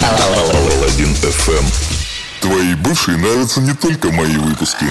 Паладин FM. Твоей бывшей нравятся не только мои выпуски.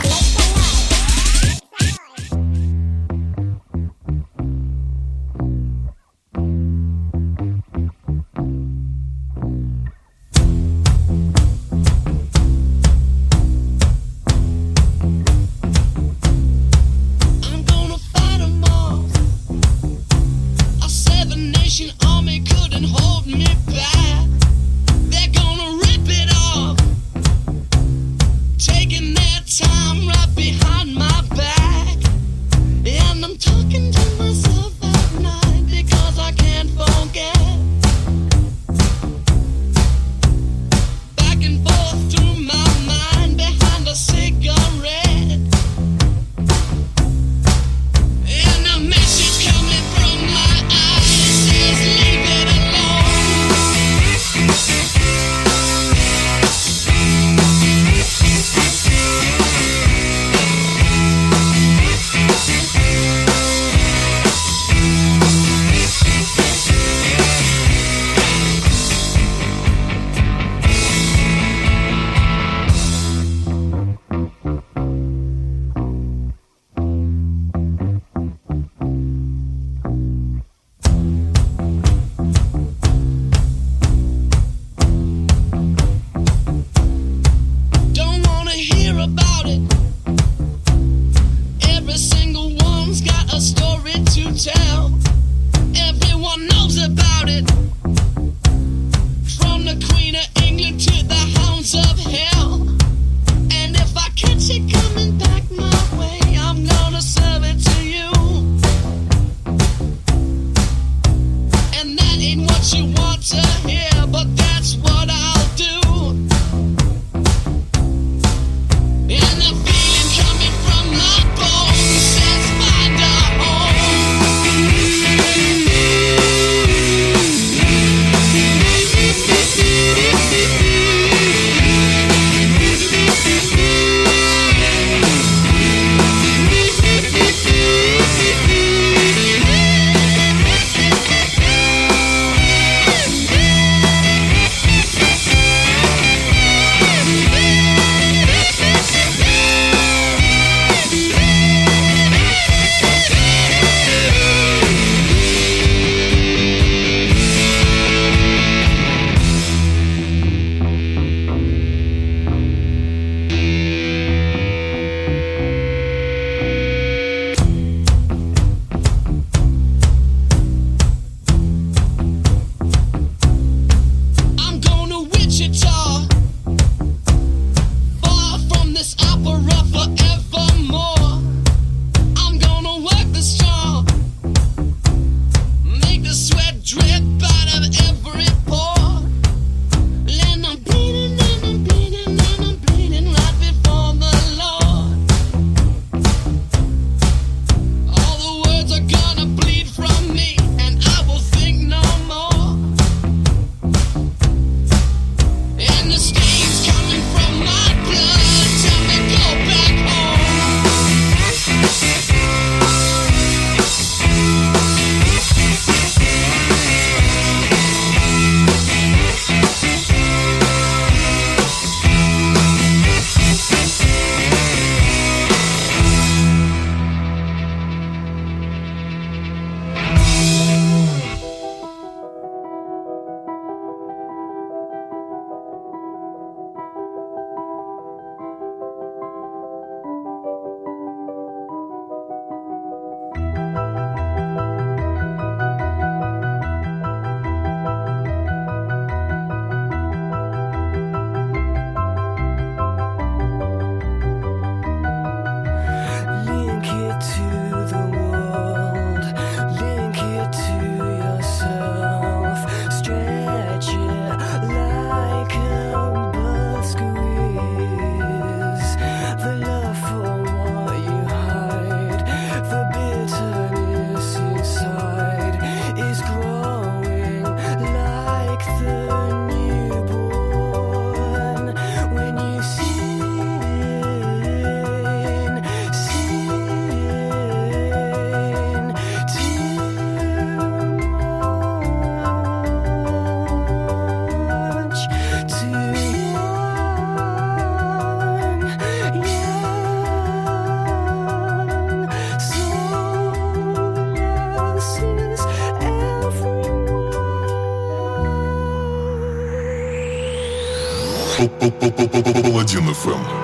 Паладин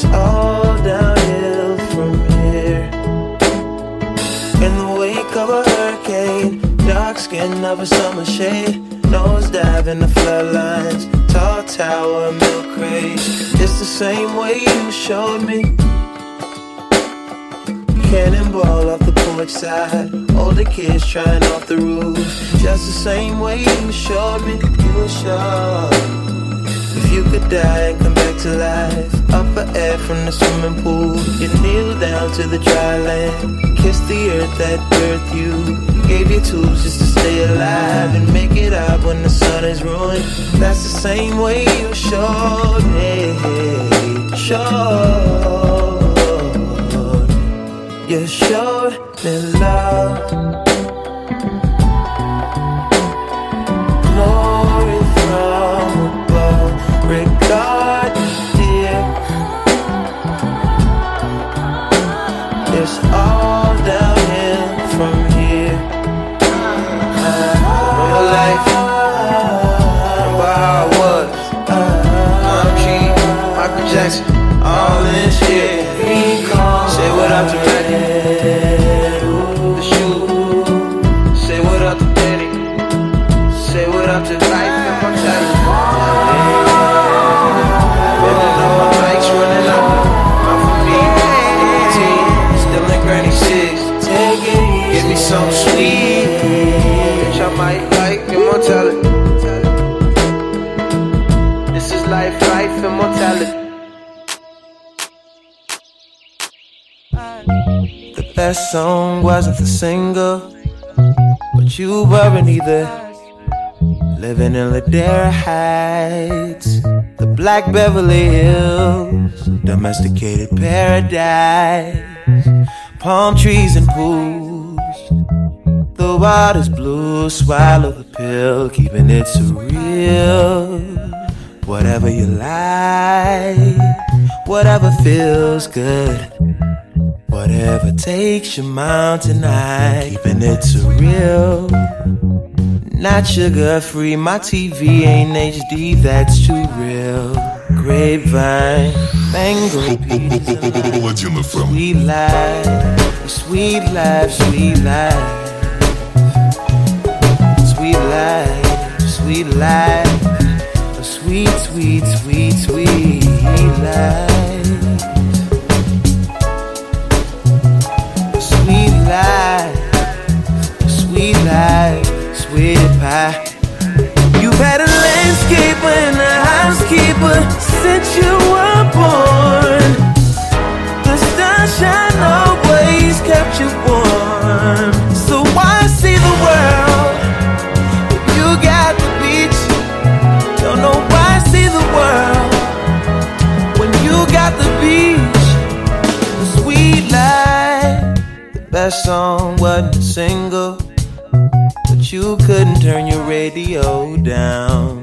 It's all downhill from here. In the wake of a hurricane, dark skin of summer shade, nose dive in the floodlines, tall tower, milk crate. It's the same way you showed me. Cannonball off the porch side, older kids trying off the roof. Just the same way you showed me, you were sure. If you could die and come to life, up for air from the swimming pool, you kneel down to the dry land, kiss the earth that birthed you, gave you tools just to stay alive and make it up when the sun is ruined. That's the same way you showed me, showed. You showed me love. Life, the single, but you weren't either. Living in Ladera Heights, the Black Beverly Hills, domesticated paradise, palm trees and pools. The water's blue, swallow the pill, keeping it surreal. Whatever you like, whatever feels good. Whatever takes your mind tonight, keeping it surreal. Not sugar free, my TV ain't HD, that's too real. Grapevine, mango, peach, sweet life, sweet life, sweet life, sweet life, sweet life, sweet, sweet, sweet, sweet life. Life, sweet life, sweet pie. You've had a landscaper and a housekeeper since you were born. The sunshine always kept you warm. So why see the world song wasn't a single, but you couldn't turn your radio down.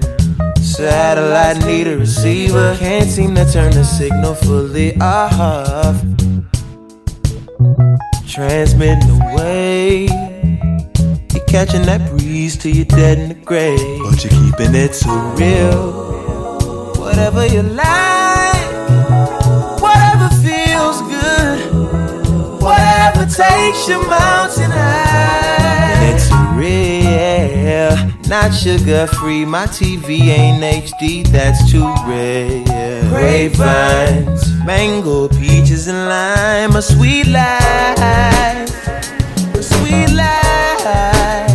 Satellite need a receiver, can't seem to turn the signal fully off. Transmitting away, you're catching that breeze till you're dead in the grave, but you're keeping it so real. Whatever you like, Your mountain high. It's real, not sugar free. My TV ain't HD, that's too rare. Grapevines, mango, peaches, and lime. A sweet life, a sweet life,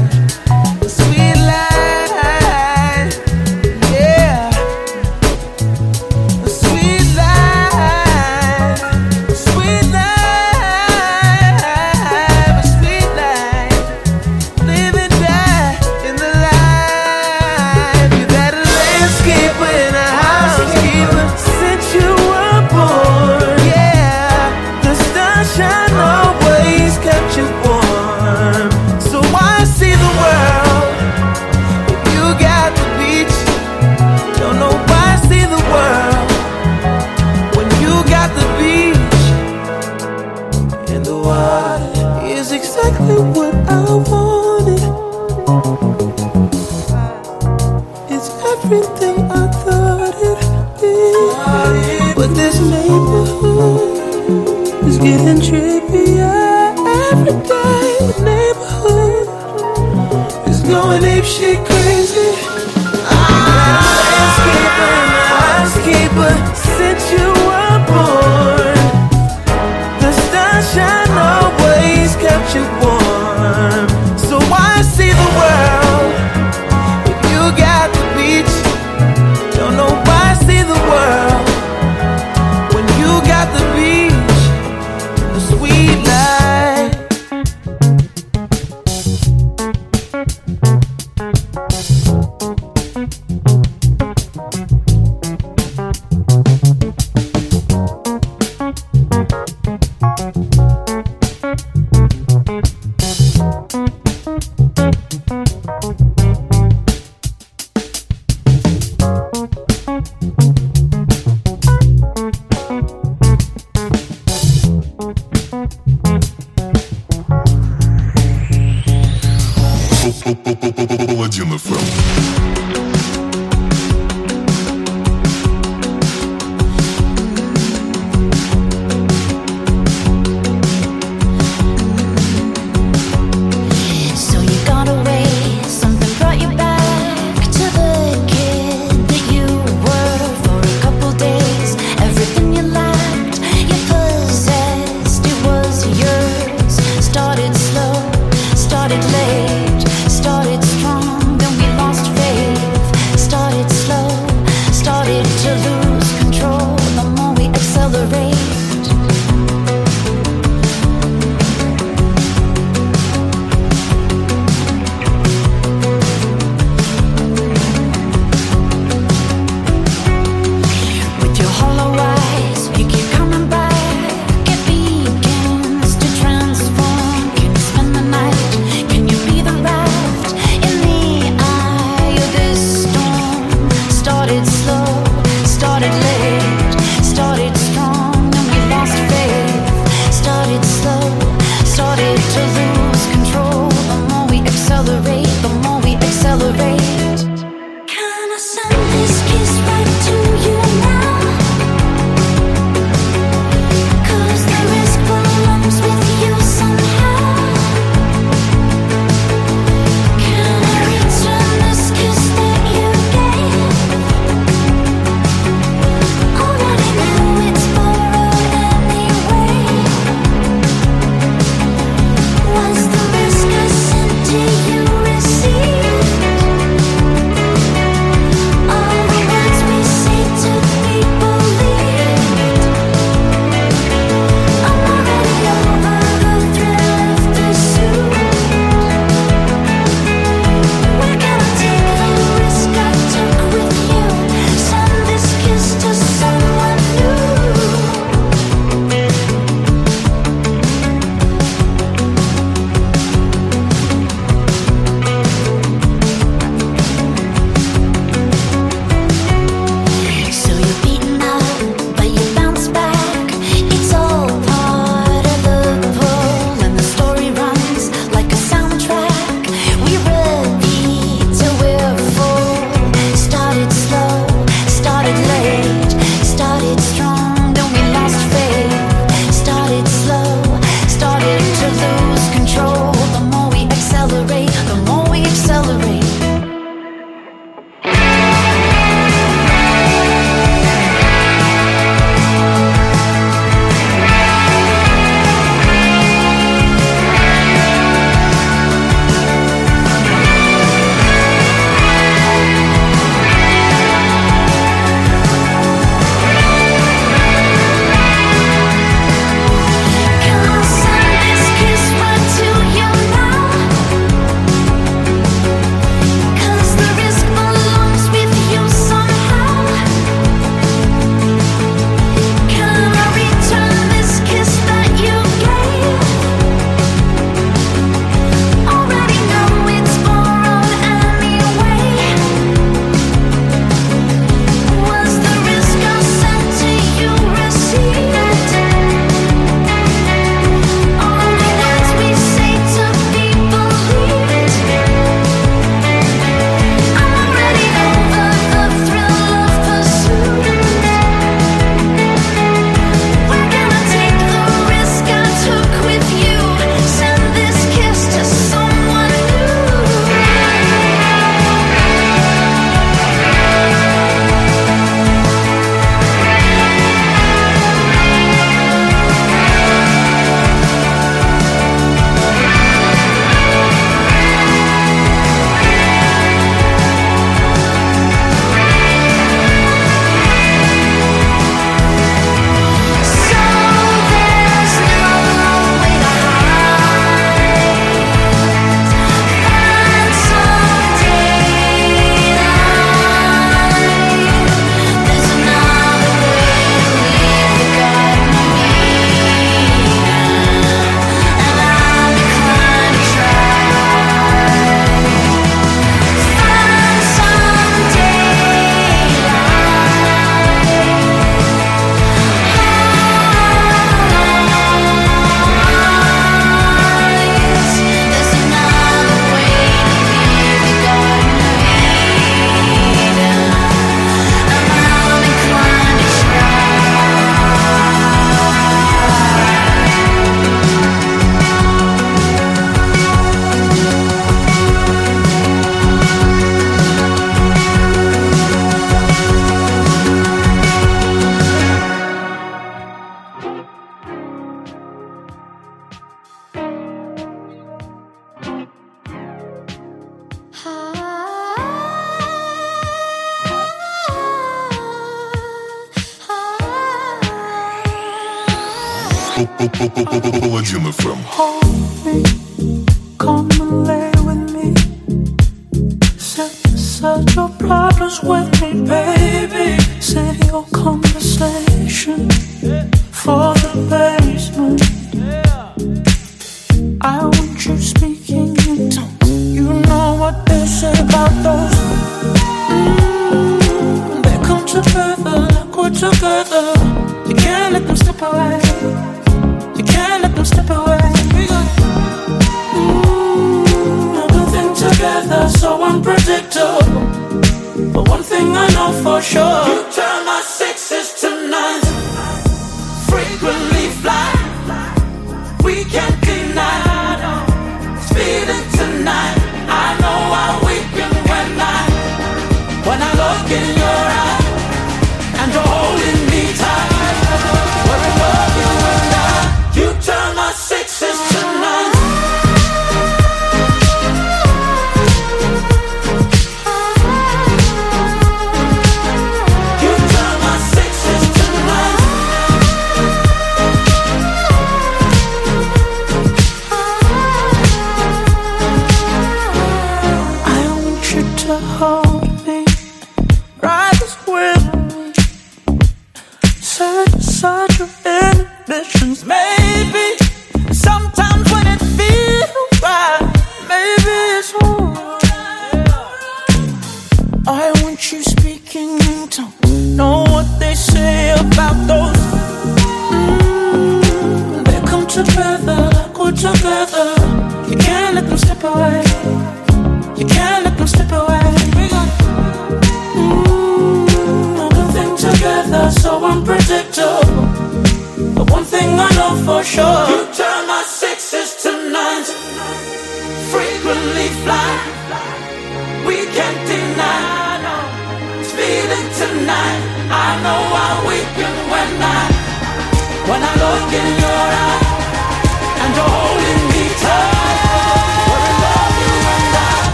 Getting trippier every day. The neighborhood is going ape shit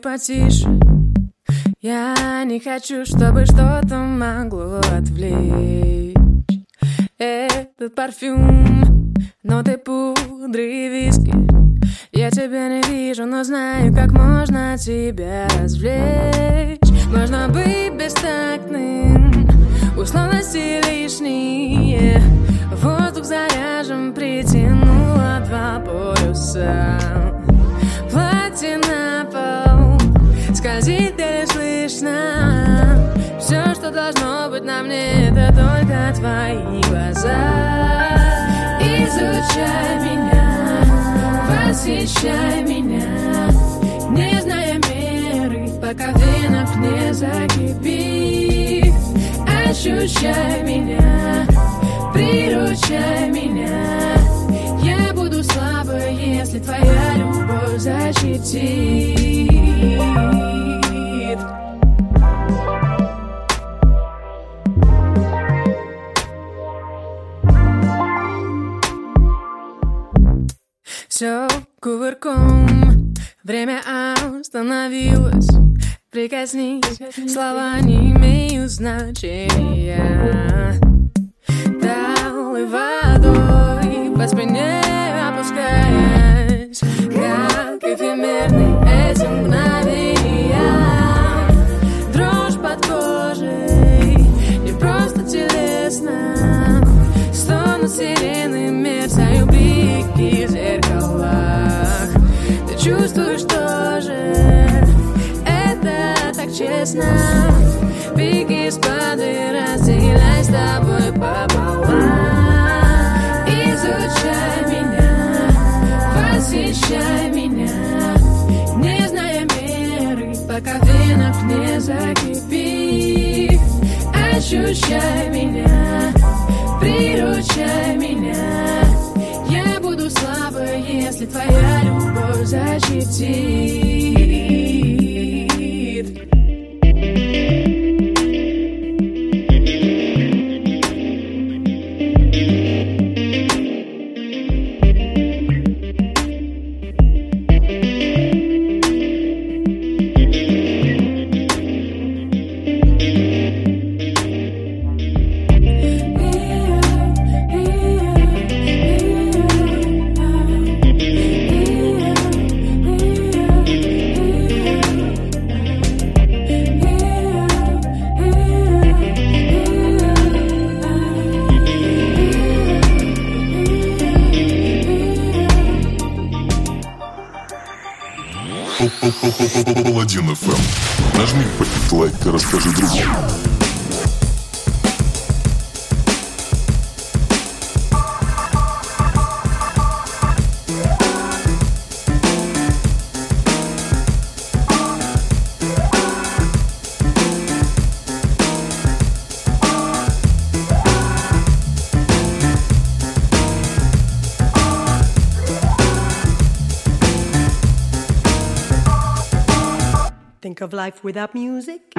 потише. Я не хочу, чтобы что-то могло отвлечь. Этот парфюм, ноты пудры и виски. Я тебя не вижу, но знаю, как можно тебя развлечь. Можно быть бестактным, условности лишние. Воздух заряжен, притянула два полюса. Платина сквозит слышно. Все, что должно быть на мне, это только твои глаза. Изучай меня, посещай меня. Не зная меры, пока венок не закипит. Ощущай меня, приручай меня. не буду слабой, если твоя любовь защитит. Все кувырком, время остановилось. Прикоснись, Прикоснись, слова не имеют значения. Дал и водой. По спине опускаясь Как эфемерный эти Дрожь под кожей Не просто телесно Стонут сирены, мерцаю блики в зеркалах Ты чувствуешь тоже Это так честно Пики спады разделяй с тобой пополам восхищай меня. Не зная меры, пока в венах не закипит. Ощущай меня, приручай меня. Я буду слабой, если твоя любовь защитит Think of life without music?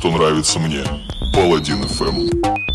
Что нравится мне. Паладин FM.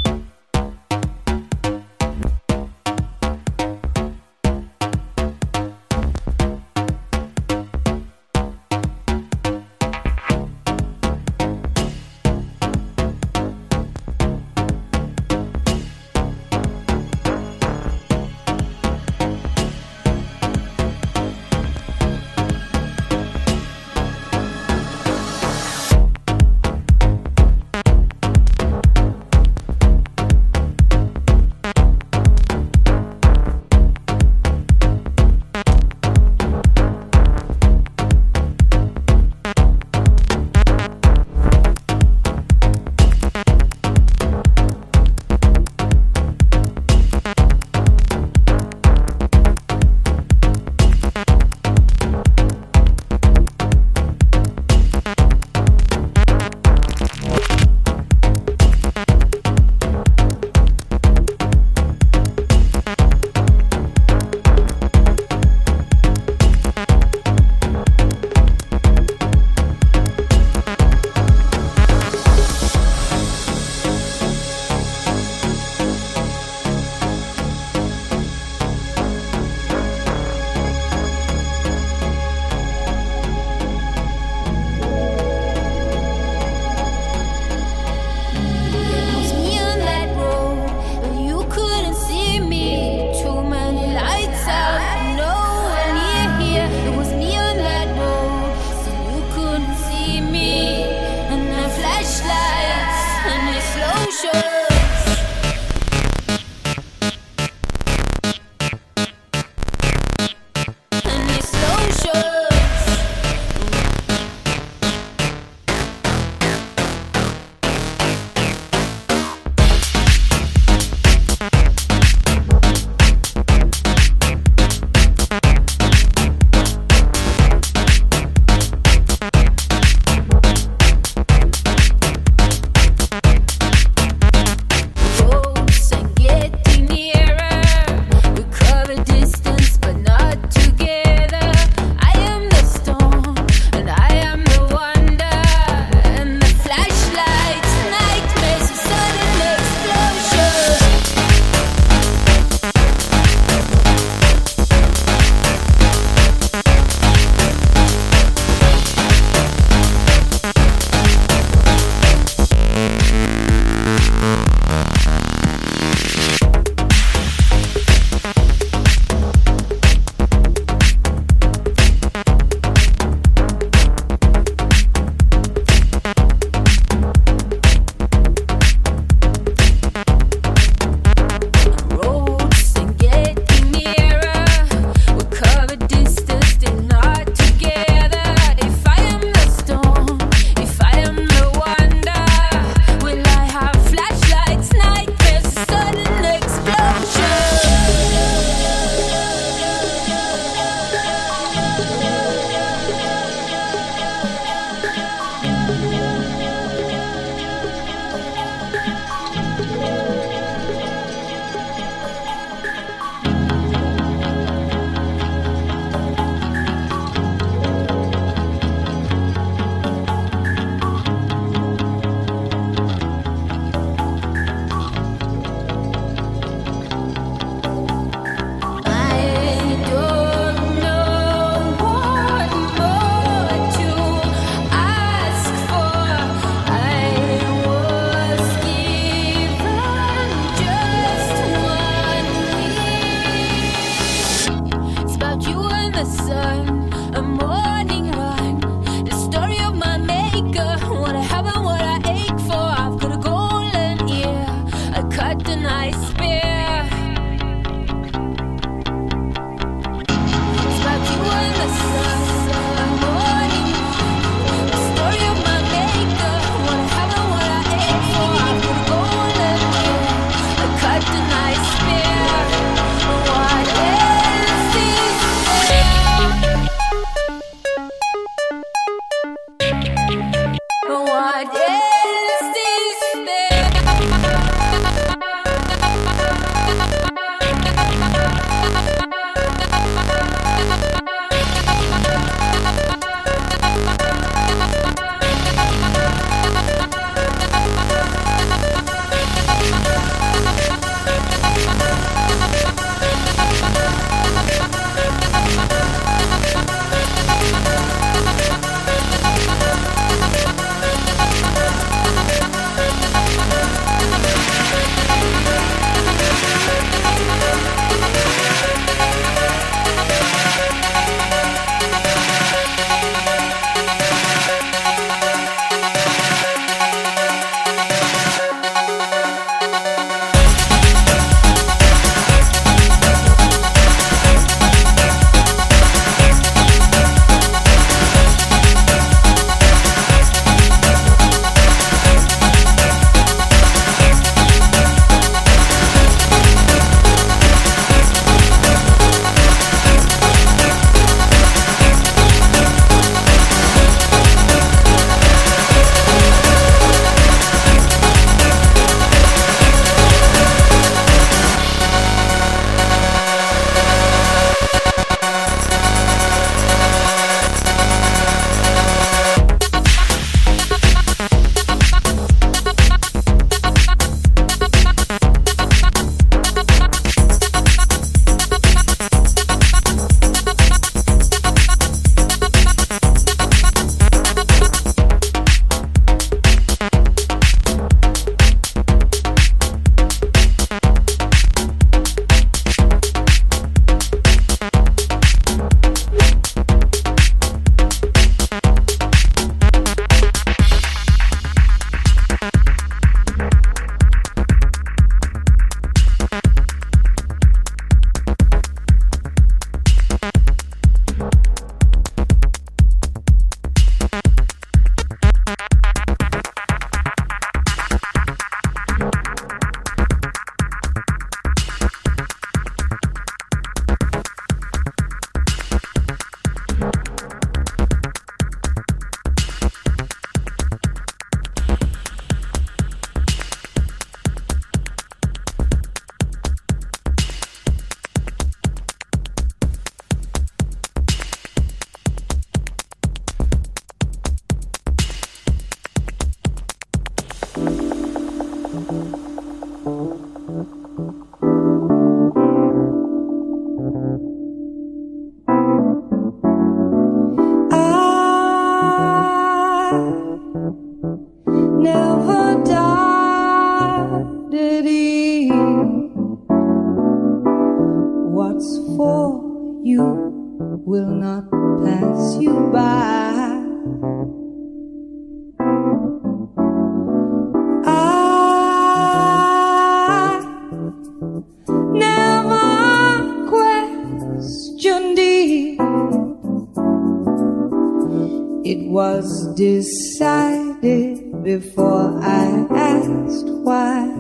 decided before I asked why.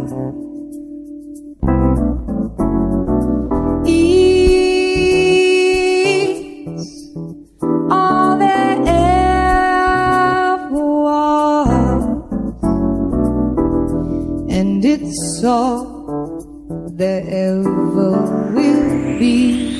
It's all ever was, and it's all there ever will be.